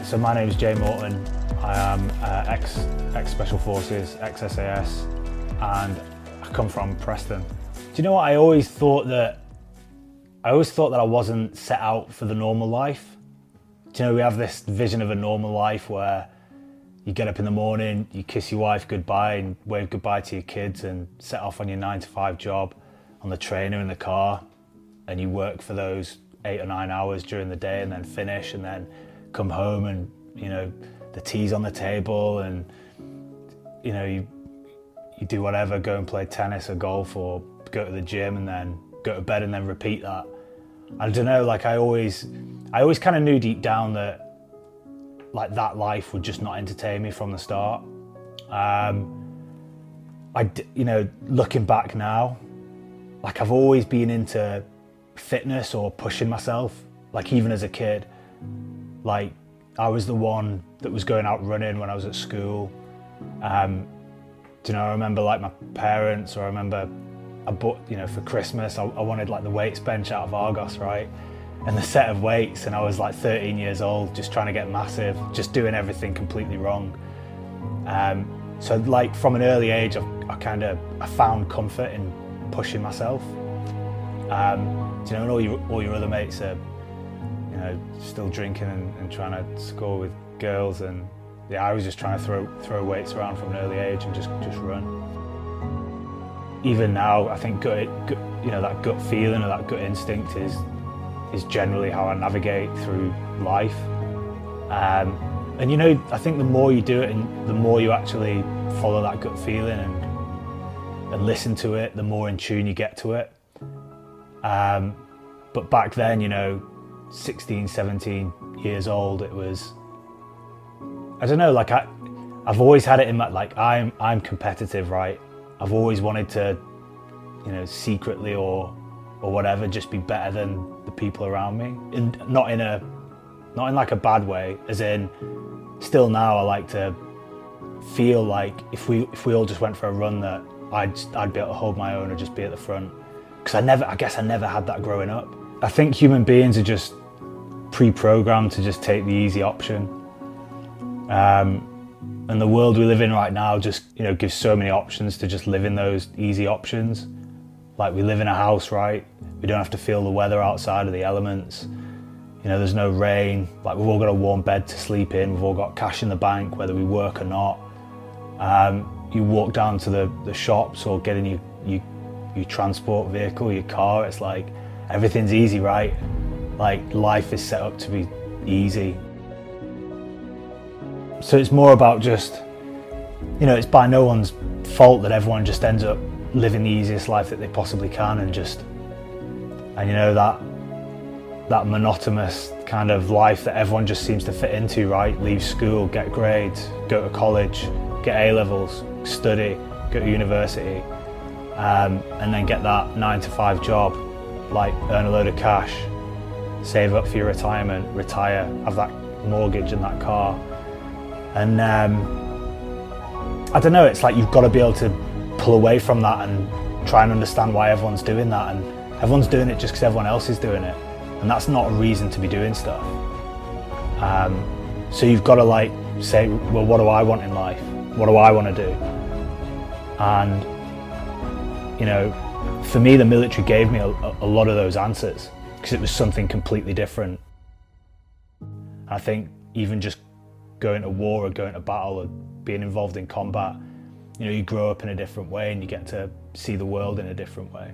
So my name is Jay Morton. I am uh, ex ex Special Forces, ex SAS, and I come from Preston. Do you know what? I always thought that I always thought that I wasn't set out for the normal life. Do you know we have this vision of a normal life where you get up in the morning, you kiss your wife goodbye and wave goodbye to your kids and set off on your nine to five job on the trainer in the car and you work for those eight or nine hours during the day and then finish and then come home and you know the tea's on the table and you know you you do whatever go and play tennis or golf or go to the gym and then go to bed and then repeat that. I don't know like i always i always kind of knew deep down that like that life would just not entertain me from the start. Um i you know looking back now like i've always been into fitness or pushing myself like even as a kid like I was the one that was going out running when I was at school. Um, do you know, I remember like my parents, or I remember I bought, you know, for Christmas, I, I, wanted like the weights bench out of Argos, right? And the set of weights, and I was like 13 years old, just trying to get massive, just doing everything completely wrong. Um, so, like from an early age, I've, I kind of I found comfort in pushing myself. Um, you know, and all your all your other mates are know, still drinking and, and, trying to score with girls. And yeah, I was just trying to throw throw weights around from an early age and just just run. Even now, I think gut, gut, you know that gut feeling or that gut instinct is is generally how I navigate through life. Um, and you know, I think the more you do it, and the more you actually follow that gut feeling and and listen to it, the more in tune you get to it. Um, but back then, you know, 16, 17 years old, it was, I don't know, like I, I've always had it in my, like I'm, I'm competitive, right? I've always wanted to, you know, secretly or, or whatever, just be better than the people around me. And not in a, not in like a bad way, as in, still now I like to feel like if we, if we all just went for a run that I'd, I'd be able to hold my own or just be at the front. Because I never, I guess I never had that growing up. I think human beings are just pre-programmed to just take the easy option. Um, and the world we live in right now just you know gives so many options to just live in those easy options. Like we live in a house, right? We don't have to feel the weather outside of the elements. You know, there's no rain. Like we've all got a warm bed to sleep in. We've all got cash in the bank, whether we work or not. Um, you walk down to the, the shops or get in your, your your transport vehicle, your car. It's like everything's easy, right? Like life is set up to be easy. So it's more about just, you know, it's by no one's fault that everyone just ends up living the easiest life that they possibly can and just, and you know, that, that monotonous kind of life that everyone just seems to fit into, right? Leave school, get grades, go to college, get A levels, study, go to university, um, and then get that nine to five job, like earn a load of cash, save up for your retirement, retire, have that mortgage and that car. And um, I don't know, it's like you've got to be able to pull away from that and try and understand why everyone's doing that. And everyone's doing it just because everyone else is doing it. And that's not a reason to be doing stuff. Um, so you've got to like say, well, what do I want in life? What do I want to do? And, you know, for me, the military gave me a, a lot of those answers because it was something completely different. I think even just going to war or going to battle or being involved in combat, you know, you grow up in a different way and you get to see the world in a different way.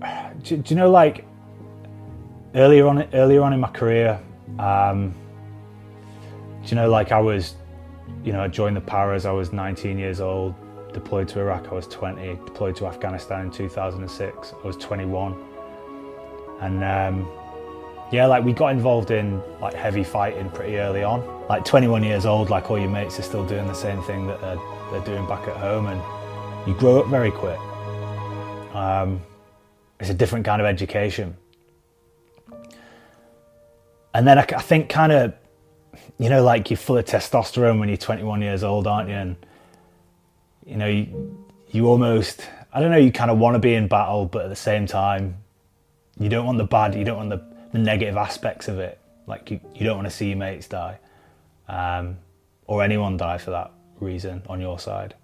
Do, do you know, like earlier on, earlier on in my career, um, do you know, like I was, you know, I joined the Paras. I was 19 years old. Deployed to Iraq. I was 20. Deployed to Afghanistan in 2006. I was 21 and um, yeah, like we got involved in like heavy fighting pretty early on. Like 21 years old, like all your mates are still doing the same thing that they're, they're doing back at home, and you grow up very quick. Um, it's a different kind of education. And then I, I think kind of, you know, like you're full of testosterone when you're 21 years old, aren't you? And you know, you, you almost, I don't know, you kind of want to be in battle, but at the same time, you don't want the bad, you don't want the, the negative aspects of it. Like you, you don't want to see your mates die. um, or anyone die for that reason on your side.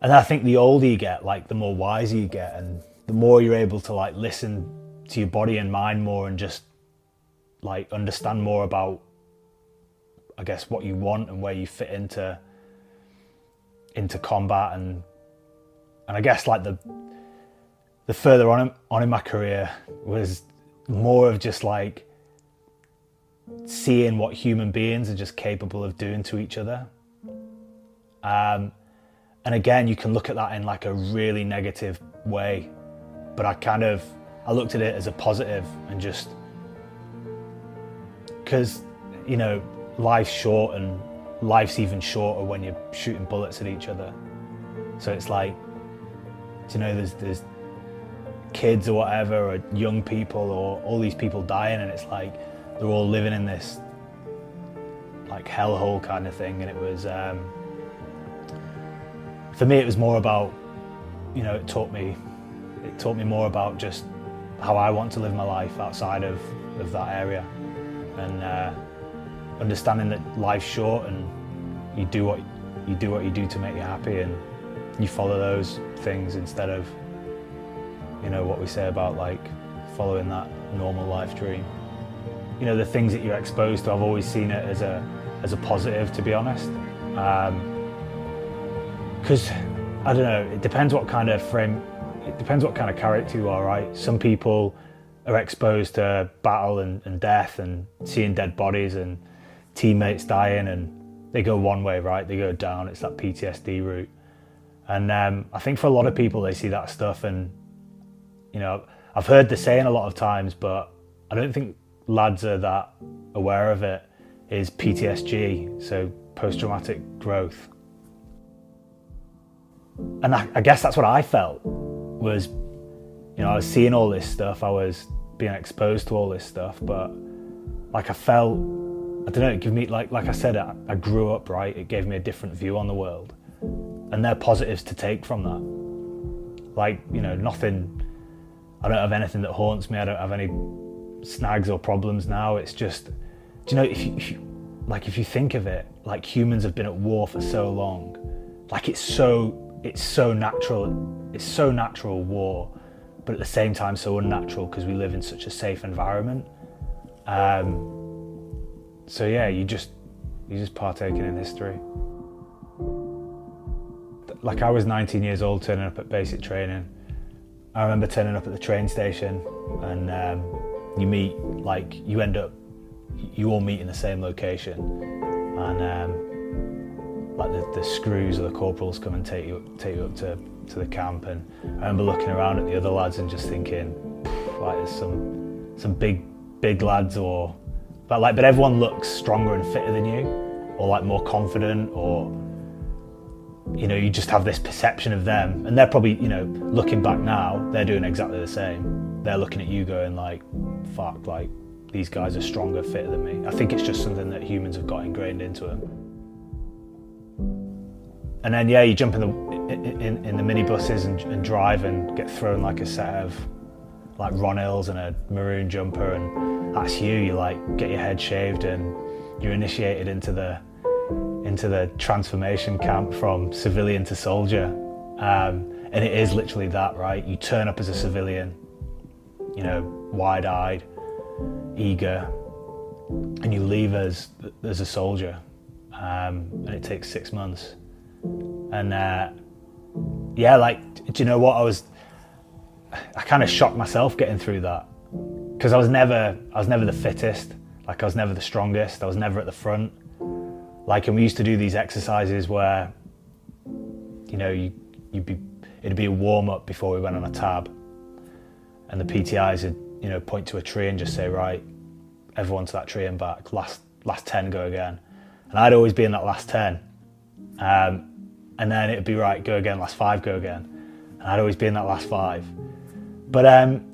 And I think the older you get, like the more wiser you get, and the more you're able to like listen to your body and mind more, and just like understand more about, I guess, what you want and where you fit into into combat, and and I guess like the the further on on in my career was more of just like seeing what human beings are just capable of doing to each other. Um, and again, you can look at that in like a really negative way, but I kind of I looked at it as a positive and just because you know life's short and life's even shorter when you're shooting bullets at each other. So it's like, you know, there's there's kids or whatever, or young people, or all these people dying, and it's like they're all living in this like hellhole kind of thing. And it was, um, for me, it was more about, you know, it taught me, it taught me more about just how I want to live my life outside of, of that area, and uh, understanding that life's short and you do what you do what you do to make you happy, and you follow those things instead of, you know, what we say about like following that normal life dream you know the things that you're exposed to. I've always seen it as a as a positive, to be honest. Because um, I don't know, it depends what kind of frame, it depends what kind of character you are, right? Some people are exposed to battle and, and death and seeing dead bodies and teammates dying, and they go one way, right? They go down. It's that PTSD route. And um, I think for a lot of people, they see that stuff, and you know, I've heard the saying a lot of times, but I don't think lads are that aware of it is PTSG, so post traumatic growth. And I, I, guess that's what I felt was, you know, I was seeing all this stuff, I was being exposed to all this stuff, but like I felt, I don't know, it gave me, like, like I said, I, I grew up, right? It gave me a different view on the world. And there are positives to take from that. Like, you know, nothing, I don't have anything that haunts me, I don't have any snags or problems now. It's just, do you know, if you, if you, like if you think of it, like humans have been at war for so long, like it's so it's so natural. It's so natural war, but at the same time so unnatural because we live in such a safe environment. Um, so yeah, you just you just partaking in history. Like I was 19 years old, turning up at basic training. I remember turning up at the train station and. Um, you meet like you end up you all meet in the same location and um, like the, the screws or the corporals come and take you take you up to, to the camp and I remember looking around at the other lads and just thinking like there's some some big big lads or but like but everyone looks stronger and fitter than you or like more confident or you know you just have this perception of them and they're probably you know looking back now they're doing exactly the same they're looking at you going like fuck, like these guys are stronger, fitter than me. I think it's just something that humans have got ingrained into them. And then yeah, you jump in the in, in the minibuses and, and drive and get thrown like a set of like Ron Hills and a maroon jumper, and that's you. You like get your head shaved and you're initiated into the into the transformation camp from civilian to soldier. Um, and it is literally that, right? You turn up as a civilian, you know, wide-eyed, eager, and you leave as as a soldier, um, and it takes six months. And uh, yeah, like, do you know what? I was, I kind of shocked myself getting through that because I was never, I was never the fittest. Like I was never the strongest. I was never at the front. Like, and we used to do these exercises where, you know, you you'd be, it'd be a warm up before we went on a tab. And the PTIs would you know point to a tree and just say right, everyone to that tree and back. Last last ten go again, and I'd always be in that last ten, um, and then it'd be right go again, last five go again, and I'd always be in that last five. But um,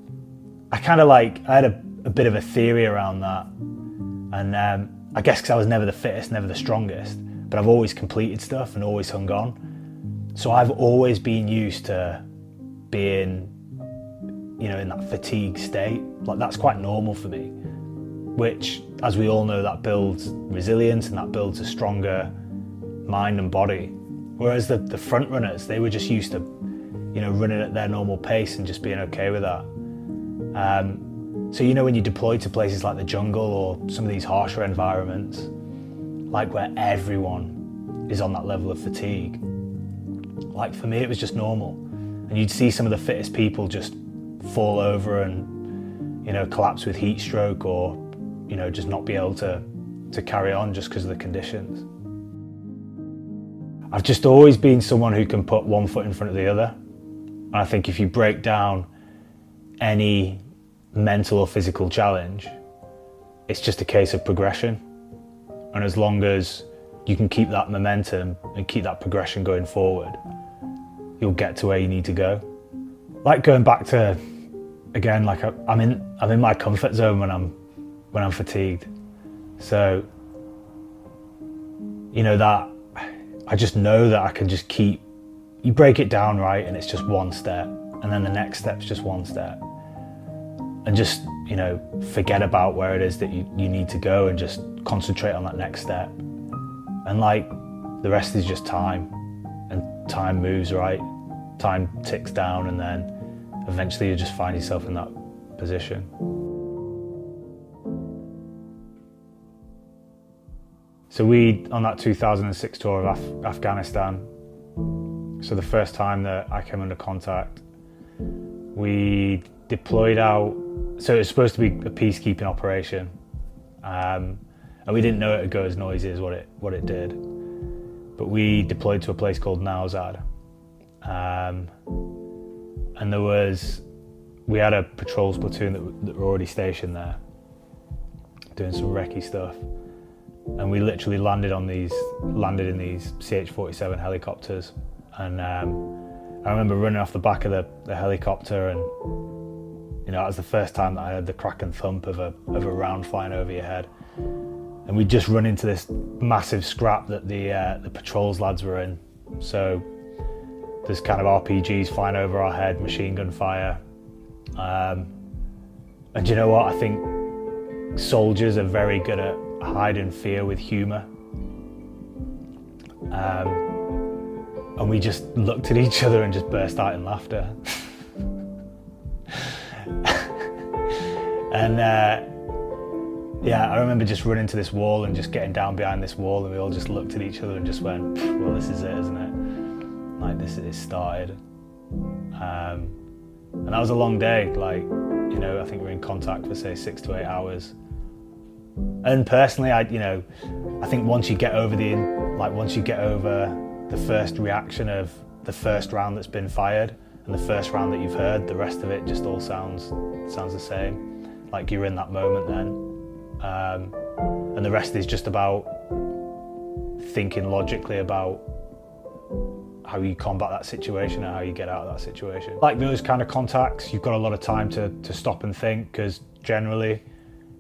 I kind of like I had a, a, bit of a theory around that, and um, I guess because I was never the fittest, never the strongest, but I've always completed stuff and always hung on. So I've always been used to being you know, in that fatigue state. Like that's quite normal for me. which, as we all know, that builds resilience and that builds a stronger mind and body. Whereas the, the front runners, they were just used to, you know, running at their normal pace and just being okay with that. Um, so, you know, when you deploy to places like the jungle or some of these harsher environments, like where everyone is on that level of fatigue, like for me, it was just normal. And you'd see some of the fittest people just fall over and, you know, collapse with heat stroke or, you know, just not be able to, to carry on just because of the conditions. I've just always been someone who can put one foot in front of the other. And I think if you break down any mental or physical challenge, it's just a case of progression. And as long as you can keep that momentum and keep that progression going forward, you'll get to where you need to go. Like going back to again, like I, I'm in I'm in my comfort zone when I'm when I'm fatigued. So you know that I just know that I can just keep you break it down right and it's just one step and then the next step's just one step. And just, you know, forget about where it is that you, you need to go and just concentrate on that next step. And like the rest is just time. And time moves right. Time ticks down and then eventually you just find yourself in that position. So we, on that 2006 tour of Af- Afghanistan, so the first time that I came under contact, we deployed out. So it was supposed to be a peacekeeping operation, um, and we didn't know it would go as noisy as what it what it did. But we deployed to a place called Nowzad, um, and there was we had a patrols platoon that, that were already stationed there, doing some recce stuff and we literally landed on these landed in these CH-47 helicopters and um, I remember running off the back of the, the, helicopter and you know it was the first time that I heard the crack and thump of a, of a round flying over your head and we just run into this massive scrap that the uh, the patrols lads were in so there's kind of RPGs flying over our head machine gun fire um, and you know what I think soldiers are very good at hiding fear with humour. Um, and we just looked at each other and just burst out in laughter. and uh, yeah, I remember just running to this wall and just getting down behind this wall, and we all just looked at each other and just went, "Well, this is it, isn't it? Like this is started." Um, and that was a long day. Like, you know, I think we were in contact for say six to eight hours. And personally, I you know, I think once you get over the like once you get over the first reaction of the first round that's been fired and the first round that you've heard, the rest of it just all sounds sounds the same. Like you're in that moment then, um, and the rest is just about thinking logically about how you combat that situation and how you get out of that situation. Like those kind of contacts, you've got a lot of time to, to stop and think because generally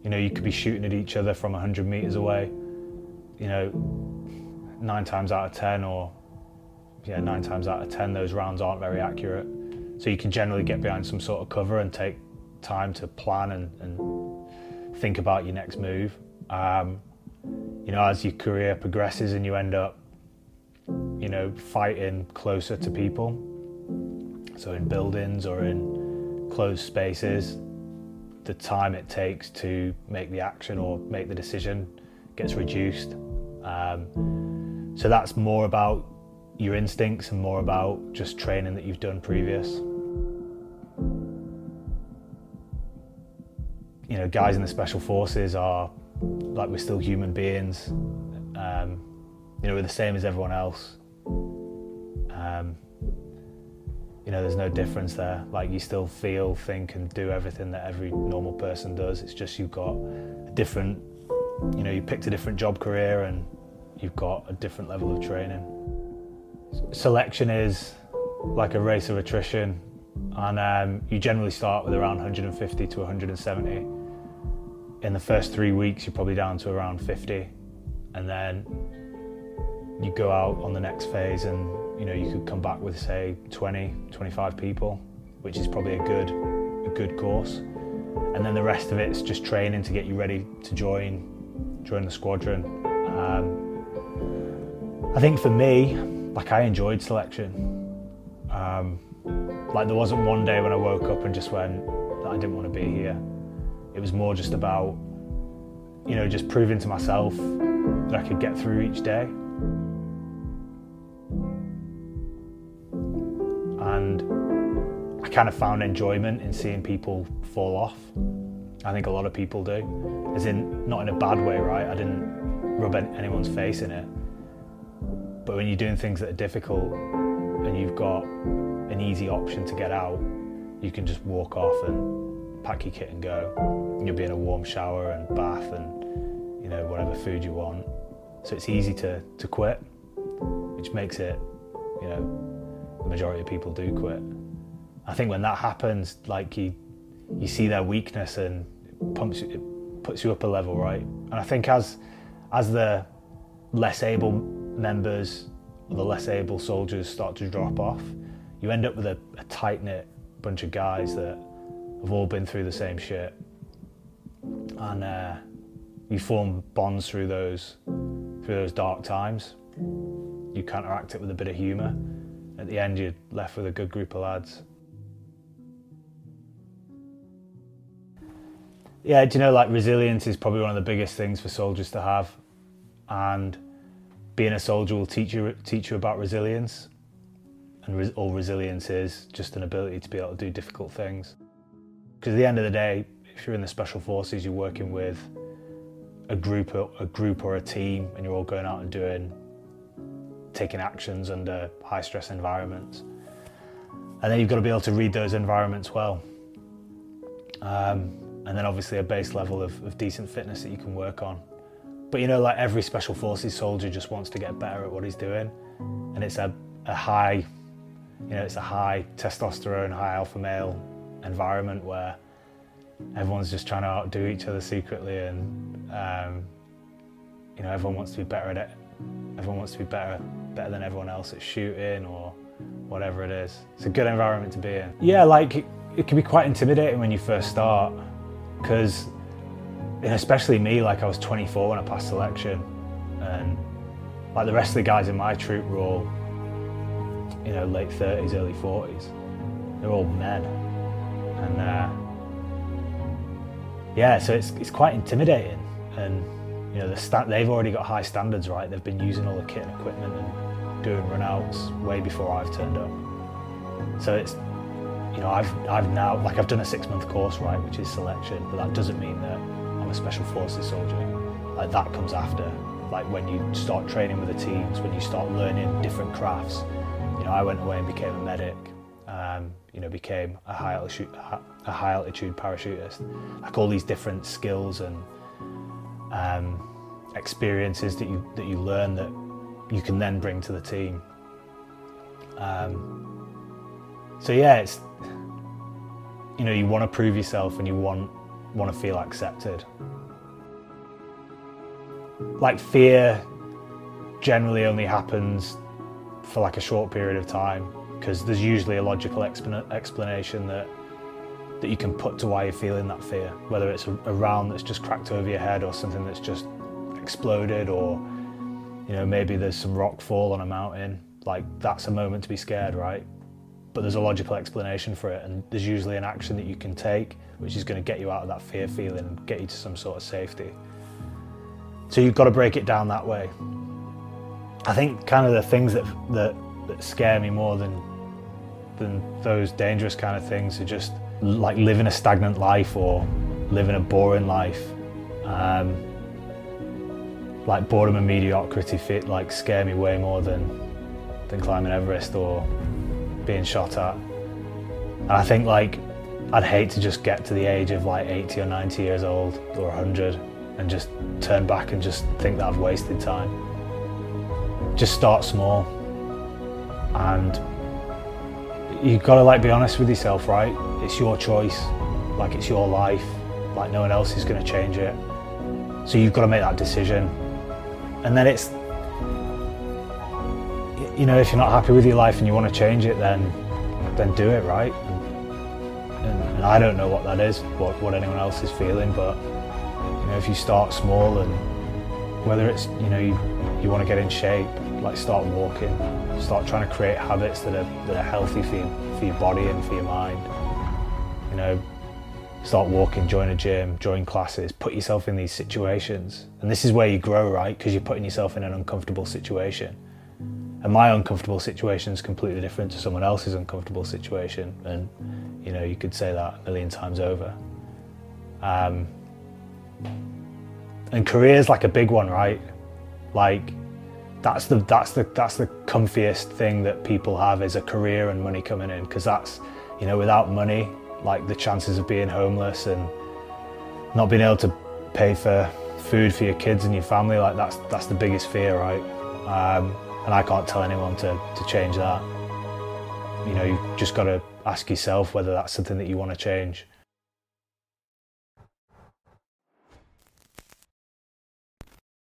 you know, you could be shooting at each other from 100 meters away. You know, nine times out of 10 or yeah, nine times out of 10, those rounds aren't very accurate. So you can generally get behind some sort of cover and take time to plan and, and think about your next move. Um, you know, as your career progresses and you end up, you know, fighting closer to people, so in buildings or in closed spaces, the time it takes to make the action or make the decision gets reduced. Um, so that's more about your instincts and more about just training that you've done previous. You know, guys in the special forces are like we're still human beings. Um, you know, we're the same as everyone else. Um, you know, there's no difference there. Like you still feel, think, and do everything that every normal person does. It's just you've got a different, you know, you picked a different job career and you've got a different level of training. Selection is like a race of attrition, and um, you generally start with around 150 to 170. In the first three weeks, you're probably down to around 50, and then you go out on the next phase and you know you could come back with say 20 25 people which is probably a good a good course and then the rest of it's just training to get you ready to join join the squadron. Um, I think for me, like I enjoyed selection. Um, like there wasn't one day when I woke up and just went that I didn't want to be here. It was more just about, you know, just proving to myself that I could get through each day. And I kind of found enjoyment in seeing people fall off. I think a lot of people do, as in not in a bad way, right? I didn't rub anyone's face in it. But when you're doing things that are difficult and you've got an easy option to get out, you can just walk off and pack your kit and go. You'll be in a warm shower and bath and you know whatever food you want. So it's easy to, to quit, which makes it, you know, the majority of people do quit. I think when that happens, like you, you see their weakness and it pumps, it puts you up a level, right? And I think as, as the less able members, the less able soldiers start to drop off, you end up with a, a tight knit bunch of guys that have all been through the same shit, and uh, you form bonds through those through those dark times. You counteract it with a bit of humour. At the end, you're left with a good group of lads. Yeah, do you know, like resilience is probably one of the biggest things for soldiers to have, and being a soldier will teach you teach you about resilience and res- all resilience is just an ability to be able to do difficult things. Because at the end of the day, if you're in the special forces, you're working with a group, or, a group or a team, and you're all going out and doing, taking actions under high stress environments. And then you've got to be able to read those environments well. Um, and then obviously a base level of, of decent fitness that you can work on. But you know, like every special forces soldier just wants to get better at what he's doing, and it's a, a high you know, it's a high testosterone, high alpha male environment where everyone's just trying to outdo each other secretly and um, you know everyone wants to be better at it. Everyone wants to be better better than everyone else at shooting or whatever it is. It's a good environment to be in. Yeah like it, it can be quite intimidating when you first start because especially me like i was 24 when i passed selection and like the rest of the guys in my troop were all you know, late 30s, early 40s. They're all men. And uh, yeah, so it's, it's quite intimidating. And, you know, the sta- they've already got high standards, right? They've been using all the kit and equipment and doing runouts way before I've turned up. So it's, you know, I've, I've now, like I've done a six month course, right, which is selection, but that doesn't mean that A special forces soldier. Like that comes after, like when you start training with the teams, when you start learning different crafts, You know, I went away and became a medic. Um, you know, became a high altitude, a high altitude parachutist. Like all these different skills and um, experiences that you that you learn that you can then bring to the team. Um, so yeah, it's you know you want to prove yourself and you want want to feel accepted. Like fear generally only happens for like a short period of time because there's usually a logical explanation that that you can put to why you're feeling that fear, whether it's a, a round that's just cracked over your head or something that's just exploded or you know maybe there's some rock fall on a mountain like that's a moment to be scared right but there's a logical explanation for it and there's usually an action that you can take which is going to get you out of that fear feeling and get you to some sort of safety so you've got to break it down that way I think kind of the things that, that, that scare me more than than those dangerous kind of things are just like living a stagnant life or living a boring life. Um, like boredom and mediocrity fit like scare me way more than than climbing Everest or being shot at. And I think like I'd hate to just get to the age of like 80 or 90 years old or 100 and just turn back and just think that I've wasted time. Just start small. And you've got to like be honest with yourself right? It's your choice. Like it's your life. Like no one else is going to change it. So you've got to make that decision. And then it's you know if you're not happy with your life and you want to change it then then do it right and, and, I don't know what that is, what, what anyone else is feeling, but you know, if you start small and whether it's, you know, you, you want to get in shape, like start walking, start trying to create habits that are, that are healthy for, you, for your body and for your mind. You know, start walking, join a gym, join classes, put yourself in these situations. And this is where you grow, right? Because you're putting yourself in an uncomfortable situation. And my uncomfortable situation is completely different to someone else's uncomfortable situation. And, you know, you could say that a million times over. Um, and career's like a big one, right? Like, that's the that's the that's the comfiest thing that people have is a career and money coming in because that's you know without money like the chances of being homeless and not being able to pay for food for your kids and your family like that's that's the biggest fear right um, and I can't tell anyone to, to change that. You know, you've just got to ask yourself whether that's something that you want to change.